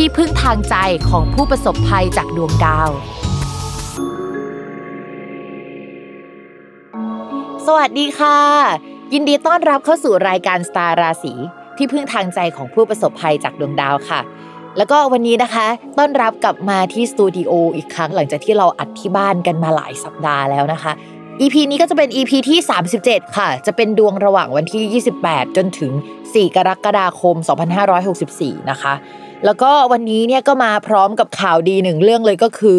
ที่พึ่งทางใจของผู้ประสบภัยจากดวงดาว สวัสดีค่ะ ยินดีต้อนรับเข้าสู่รายการสตาร์ราศีที่พึ่งทางใจของผู้ประสบภัยจากดวงดาวค่ะ แล้วก็วันนี้นะคะ ต้อนรับกลับมาที่สตูดิโออีกครั้งหลังจากที่เราอัดที่บ้านกันมาหลายสัปดาห์แล้วนะคะ EP นี้ก็จะเป็น EP ที่ 37 ค่ะ จะเป็นดวงระหว่างวันที่ 28 จนถึง 4 กรกฎาคม 2564 นะคะ แล้วก็วันนี้เนี่ยก็มาพร้อมกับข่าวดีหนึ่งเรื่องเลยก็คือ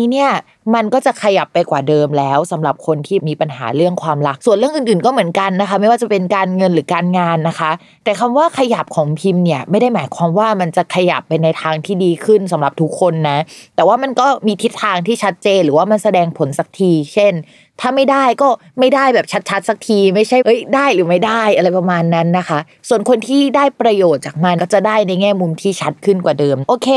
้เนี่ยมันก็จะขยับไปกว่าเดิมแล้วสำหรับคนที่มีปัญหาเรื่องความรัก ส่วนเรื่องอื่นๆ ก็เหมือนกันนะคะ ไม่ว่าจะเป็นการเงินหรือการงานนะคะ แต่คำว่าขยับของพิมพ์เนี่ยไม่ได้หมายความว่ามันจะขยับไปในทางที่ดีขึ้นสำหรับทุกคนนะ แต่ว่ามันก็มีทิศทางที่ชัดเจนหรือว่ามันแสดงผลสักที เช่น ถ้าไม่ได้ก็ไม่ได้แบบชัดๆสักที ไม่ใช่เอ้ยได้หรือไม่ได้อะไรประมาณนั้นนะคะ ส่วนคนที่ได้ประโยชน์จากมันก็จะได้ในแง่มุมที่ชัดขึ้นกว่าเดิม โอเค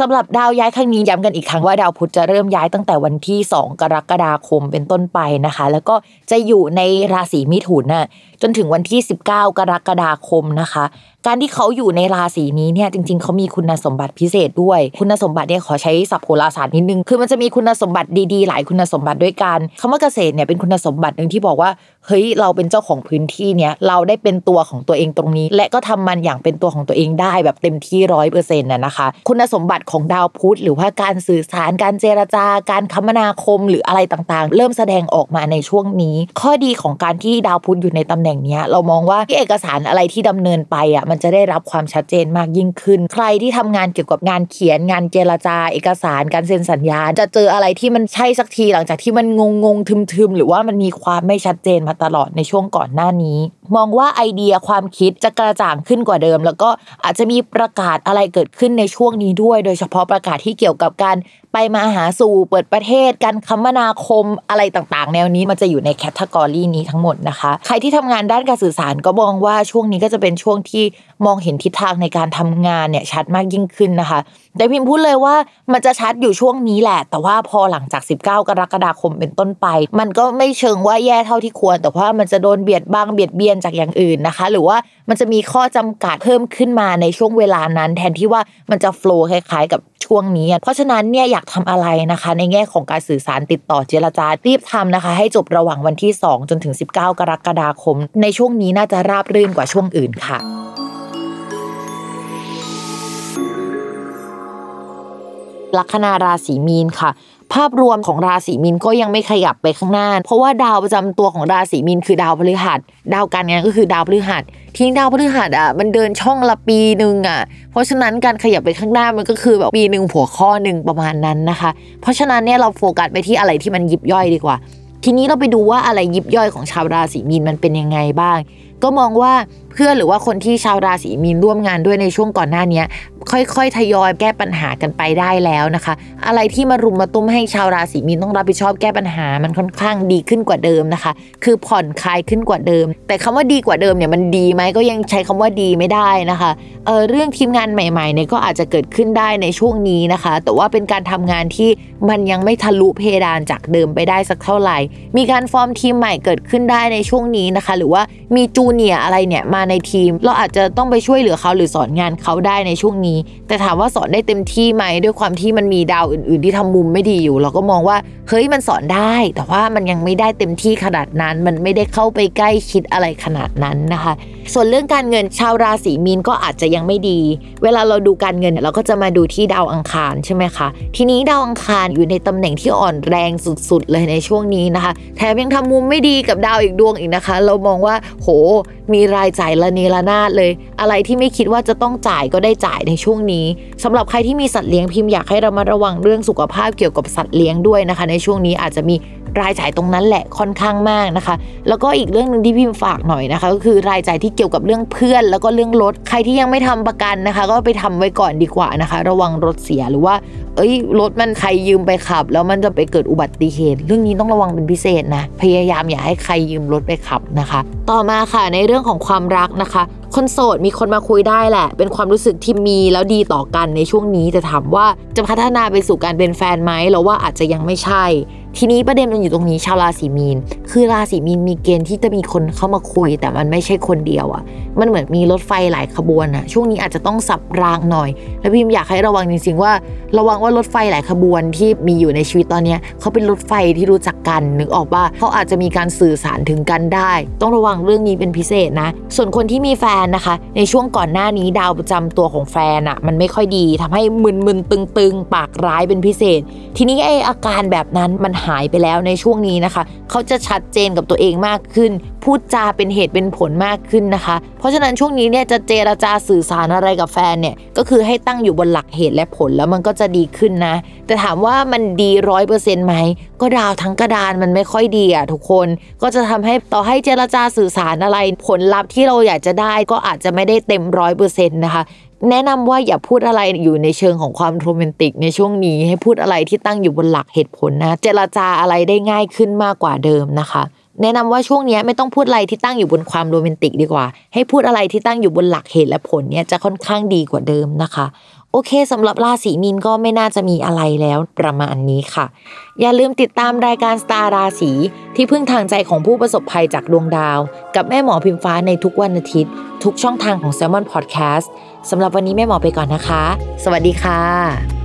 สำหรับดาวย้ายครั้งนี้ย้ำกันอีกครั้งว่าดาวพุธจะเริ่มย้ายตั้งแต่วันที่ 2 กรกฎาคมเป็นต้นไปนะคะ แล้วก็จะอยู่ในราศีมิถุนน่ะจนถึงวันที่ 19 กรกฎาคมนะคะ การที่เขาอยู่ในราศีนี้เนี่ยจริง ๆเขามีคุณสมบัติพิเศษด้วย คุณสมบัติเนี่ยขอใช้ศัพท์โหราศาสตร์นิดนึงคือมันจะมีคุณสมบัติดีๆ หลายคุณสมบัติด้วยกันคำว่าเกษตรเนี่ยเป็นคุณสมบัติหนึ่งที่บอกว่าเฮ้ยเราเป็นเจ้าของพื้นที่เนี่ยเราได้เป็นตัวของตัวเองตรงนี้ และก็ทำมันอย่างเป็นตัวของตัวเองได้แบบเต็มที่ร้อยเปอร์เซ็นต์น่ะนะคะ คุณสมบัติของดาวพุธหรือว่าการสื่อสารการเจรจาการคมนาคมหรืออะไรต่างๆ เริ่มแสดงออกมาในช่วงนี้ ข้อดีของการที่ดาวพุธอยู่ในตำแหน่งนี้เรามองว่าที่เอกสารอะไรที่ดำเนินไปอะมันจะได้รับความชัดเจนมากยิ่งขึ้น ใครที่ทำงานเกี่ยวกับงานเขียนงานเจรจาเอกสารการเซ็นสัญญา จะเจออะไรที่มันใช่สักทีหลังจากที่มันงงงทึมๆ หรือว่ามันมีความไม่ชัดเจนมาตลอดในช่วงก่อนหน้านี้ มองว่าไอเดียความคิดจะกระจ่างขึ้นกว่าเดิม แล้วก็อาจจะมีประกาศอะไรเกิดขึ้นในช่วงนี้ด้วย โดยเฉพาะประกาศที่เกี่ยวกับการไปมาหาสู่เปิดประเทศ การคมนาคมอะไรต่างๆ แนวนี้มันจะอยู่ในแคตตากรีนี้ทั้งหมดนะคะ ใครที่ทำงานด้านการสื่อสารก็มองว่าช่วงนี้ก็จะเป็นช่วงที่มองเห็นทิศทางในการทำงานเนี่ยชัดมากยิ่งขึ้นนะคะแต่พิมพ์พูดเลยว่ามันจะชัดอยู่ช่วงนี้แหละ แต่ว่าพอหลังจาก 19 กรกฎาคมเป็นต้นไป มันก็ไม่เชิงว่าแย่เท่าที่ควร แต่ว่ามันจะโดนเบียดบังเบียดเบียนจากอย่างอื่นนะคะ หรือว่ามันจะมีข้อจำกัดเพิ่มขึ้นมาในช่วงเวลานั้น แทนที่ว่ามันจะโฟล์คล้ายๆ กับช่วงนี้ เพราะฉะนั้นเนี่ยอยากทำอะไรนะคะ ในแง่ของการสื่อสารติดต่อเจรจารีบทำนะคะ ให้จบระหว่างวันที่ 2 จนถึง 19 กรกฎาคม ในช่วงนี้น่าจะราบรื่นกว่าช่วงอื่นค่ะ ลัคนาราศีมีนค่ะ ภาพรวมของราศีมีนก็ยังไม่ขยับไปข้างหน้า เพราะว่าดาวประจำตัวของราศีมีนคือดาวพฤหัส ดาวการงานก็คือดาวพฤหัสทิ้งดาวพฤหัสอะมันเดินช่องละปีหนึ่งอะ เพราะฉะนั้นการขยับไปข้างหน้ามันก็คือแบบปีหนึ่งหัวข้อหนึ่งประมาณนั้นนะคะ เพราะฉะนั้นเนี่ยเราโฟกัสไปที่อะไรที่มันยิบย่อยดีกว่า ทีนี้เราไปดูว่าอะไรยิบย่อยของชาวราศีมีนมันเป็นยังไงบ้าง ก็มองว่าเพื่อนหรือว่าคนที่ชาวราศีมีนร่วมงานด้วยในช่วงก่อนหน้านี้ค่อยๆ ทยอยแก้ปัญหากันไปได้แล้วนะคะ อะไรที่มารุมมาตุ้มให้ชาวราศีมีนต้องรับผิดชอบแก้ปัญหามันค่อนข้างดีขึ้นกว่าเดิมนะคะ คือผ่อนคลายขึ้นกว่าเดิม แต่คำว่าดีกว่าเดิมเนี่ยมันดีไหมก็ยังใช้คำว่าดีไม่ได้นะคะเออเรื่องทีมงานใหม่ๆเนี่ยก็อาจจะเกิดขึ้นได้ในช่วงนี้นะคะ แต่ว่าเป็นการทำงานที่มันยังไม่ทะลุเพดานจากเดิมไปได้สักเท่าไหร่ มีการฟอร์มทีมใหม่เกิดขึ้นได้ในช่วงนี้นะคะ หรือว่ามีจูเนียอะไรเนี่ยมาในทีม เราอาจจะต้องไปช่วยเหลือเขาหรือสอนงานเขาได้ในช่วงนี้ แต่ถามว่าสอนได้เต็มที่ไหมด้วยความที่มันมีดาวอื่น ๆ ที่ทำมุมไม่ดีอยู่ เราก็มองว่าเฮ้ยมันสอนได้ แต่ว่ามันยังไม่ได้เต็มที่ขนาดนั้น มันไม่ได้เข้าไปใกล้ชิดอะไรขนาดนั้นนะคะ ส่วนเรื่องการเงินชาวราศีมีนก็อาจจะยังไม่ดี เวลาเราดูการเงินเนี่ยเราก็จะมาดูที่ดาวอังคารใช่ไหมคะทีนี้ดาวอังคารอยู่ในตำแหน่งที่อ่อนแรงสุดๆ เลยในช่วงนี้นะคะ แถมยังทำมุมไม่ดีกับดาวอีกดวงอีกนะคะ เรามองว่า โห มีรายจ่ายละเนระนาดเลย อะไรที่ไม่คิดว่าจะต้องจ่ายก็ได้จ่ายในช่วงนี้สำหรับใครที่มีสัตว์เลี้ยงพิมพ์อยากให้เรามาระวังเรื่องสุขภาพเกี่ยวกับสัตว์เลี้ยงด้วยนะคะ ในช่วงนี้อาจจะมี รายจ่ายตรงนั้นแหละค่อนข้างมากนะคะ แล้วก็อีกเรื่องหนึ่งที่พิมพ์ฝากหน่อยนะคะ ก็คือรายจ่ายที่เกี่ยวกับเรื่องเพื่อน แล้วก็เรื่องรถใครที่ยังไม่ทำประกันนะคะ ก็ไปทำไว้ก่อนดีกว่านะคะ ระวังรถเสียหรือว่า เอ้ยรถมันใครยืมไปขับ แล้วมันจะไปเกิดอุบัติเหตุ เรื่องนี้ต้องระวังเป็นพิเศษนะพยายามอย่าให้ใครยืมรถไปขับนะคะ ต่อมาค่ะในเรื่องของความรักนะคะคนโสดมีคนมาคุยได้แหละ เป็นความรู้สึกที่มีแล้วดีต่อกันในช่วงนี้แต่ถามว่าจะพัฒนาไปสู่การเป็นแฟนไหมเราว่าอาจจะยังไม่ใช่ ทีนี้ประเด็นมันอยู่ตรงนี้ชาวราศีมีน คือราศีมีนมีเกณฑ์ที่จะมีคนเข้ามาคุย แต่มันไม่ใช่คนเดียวอะ่ะ มันเหมือนมีรถไฟหลายขบวนอะ่ะ ช่วงนี้อาจจะต้องสับรางหน่อย แล้วพิมอยากให้ระวังจริงๆว่า ระวังว่ารถไฟหลายขบวนที่มีอยู่ในชีวิตตอนนี้เขาเป็นรถไฟที่รู้จักกันนึกออกว่าเขาอาจจะมีการสื่อสารถึงกันได้ ต้องระวังเรื่องนี้เป็นพิเศษนะ ส่วนคนที่มีแฟนนะคะ ในช่วงก่อนหน้านี้ดาวประจำตัวของแฟนอะ่ะ มันไม่ค่อยดีทำให้มึนๆตึงๆ ปากร้ายเป็นพิเศษ ทีนี้ไออาการแบบนั้นมันหายไปแล้วในช่วงนี้นะคะ เขาจะชัดเจนกับตัวเองมากขึ้น พูดจาเป็นเหตุเป็นผลมากขึ้นนะคะ เพราะฉะนั้นช่วงนี้เนี่ยจะเจรจาสื่อสารอะไรกับแฟนเนี่ยก็คือให้ตั้งอยู่บนหลักเหตุและผลแล้วมันก็จะดีขึ้นนะ แต่ถามว่ามันดีร้อยเปอร์เซ็นต์ไหมก็ดาวทั้งกระดานมันไม่ค่อยดีอะทุกคนก็จะทำให้ต่อให้เจรจาสื่อสารอะไรผลลัพธ์ที่เราอยากจะได้ก็อาจจะไม่ได้เต็มร้อยเปอร์เซ็นต์นะคะ แนะนำว่าอย่าพูดอะไรอยู่ในเชิงของความโรแมนติกในช่วงนี้ ให้พูดอะไรที่ตั้งอยู่บนหลักเหตุผลนะ เจรจาอะไรได้ง่ายขึ้นมากกว่าเดิมนะคะ แนะนำว่าช่วงนี้ไม่ต้องพูดอะไรที่ตั้งอยู่บนความโรแมนติกดีกว่า ให้พูดอะไรที่ตั้งอยู่บนหลักเหตุและผลเนี่ยจะค่อนข้างดีกว่าเดิมนะคะ อเคสำหรับราศีมีนก็ไม่น่าจะมีอะไรแล้วประมาณนี้ค่ะ อย่าลืมติดตามรายการสตาร์ราศีที่พึ่งทางใจของผู้ประสบภัยจากดวงดาว กับแม่หมอพิมฟ้าในทุกวันอาทิตย์ ทุกช่องทางของ s ซ l m o n Podcast สำหรับวันนี้แม่หมอไปก่อนนะคะ สวัสดีค่ะ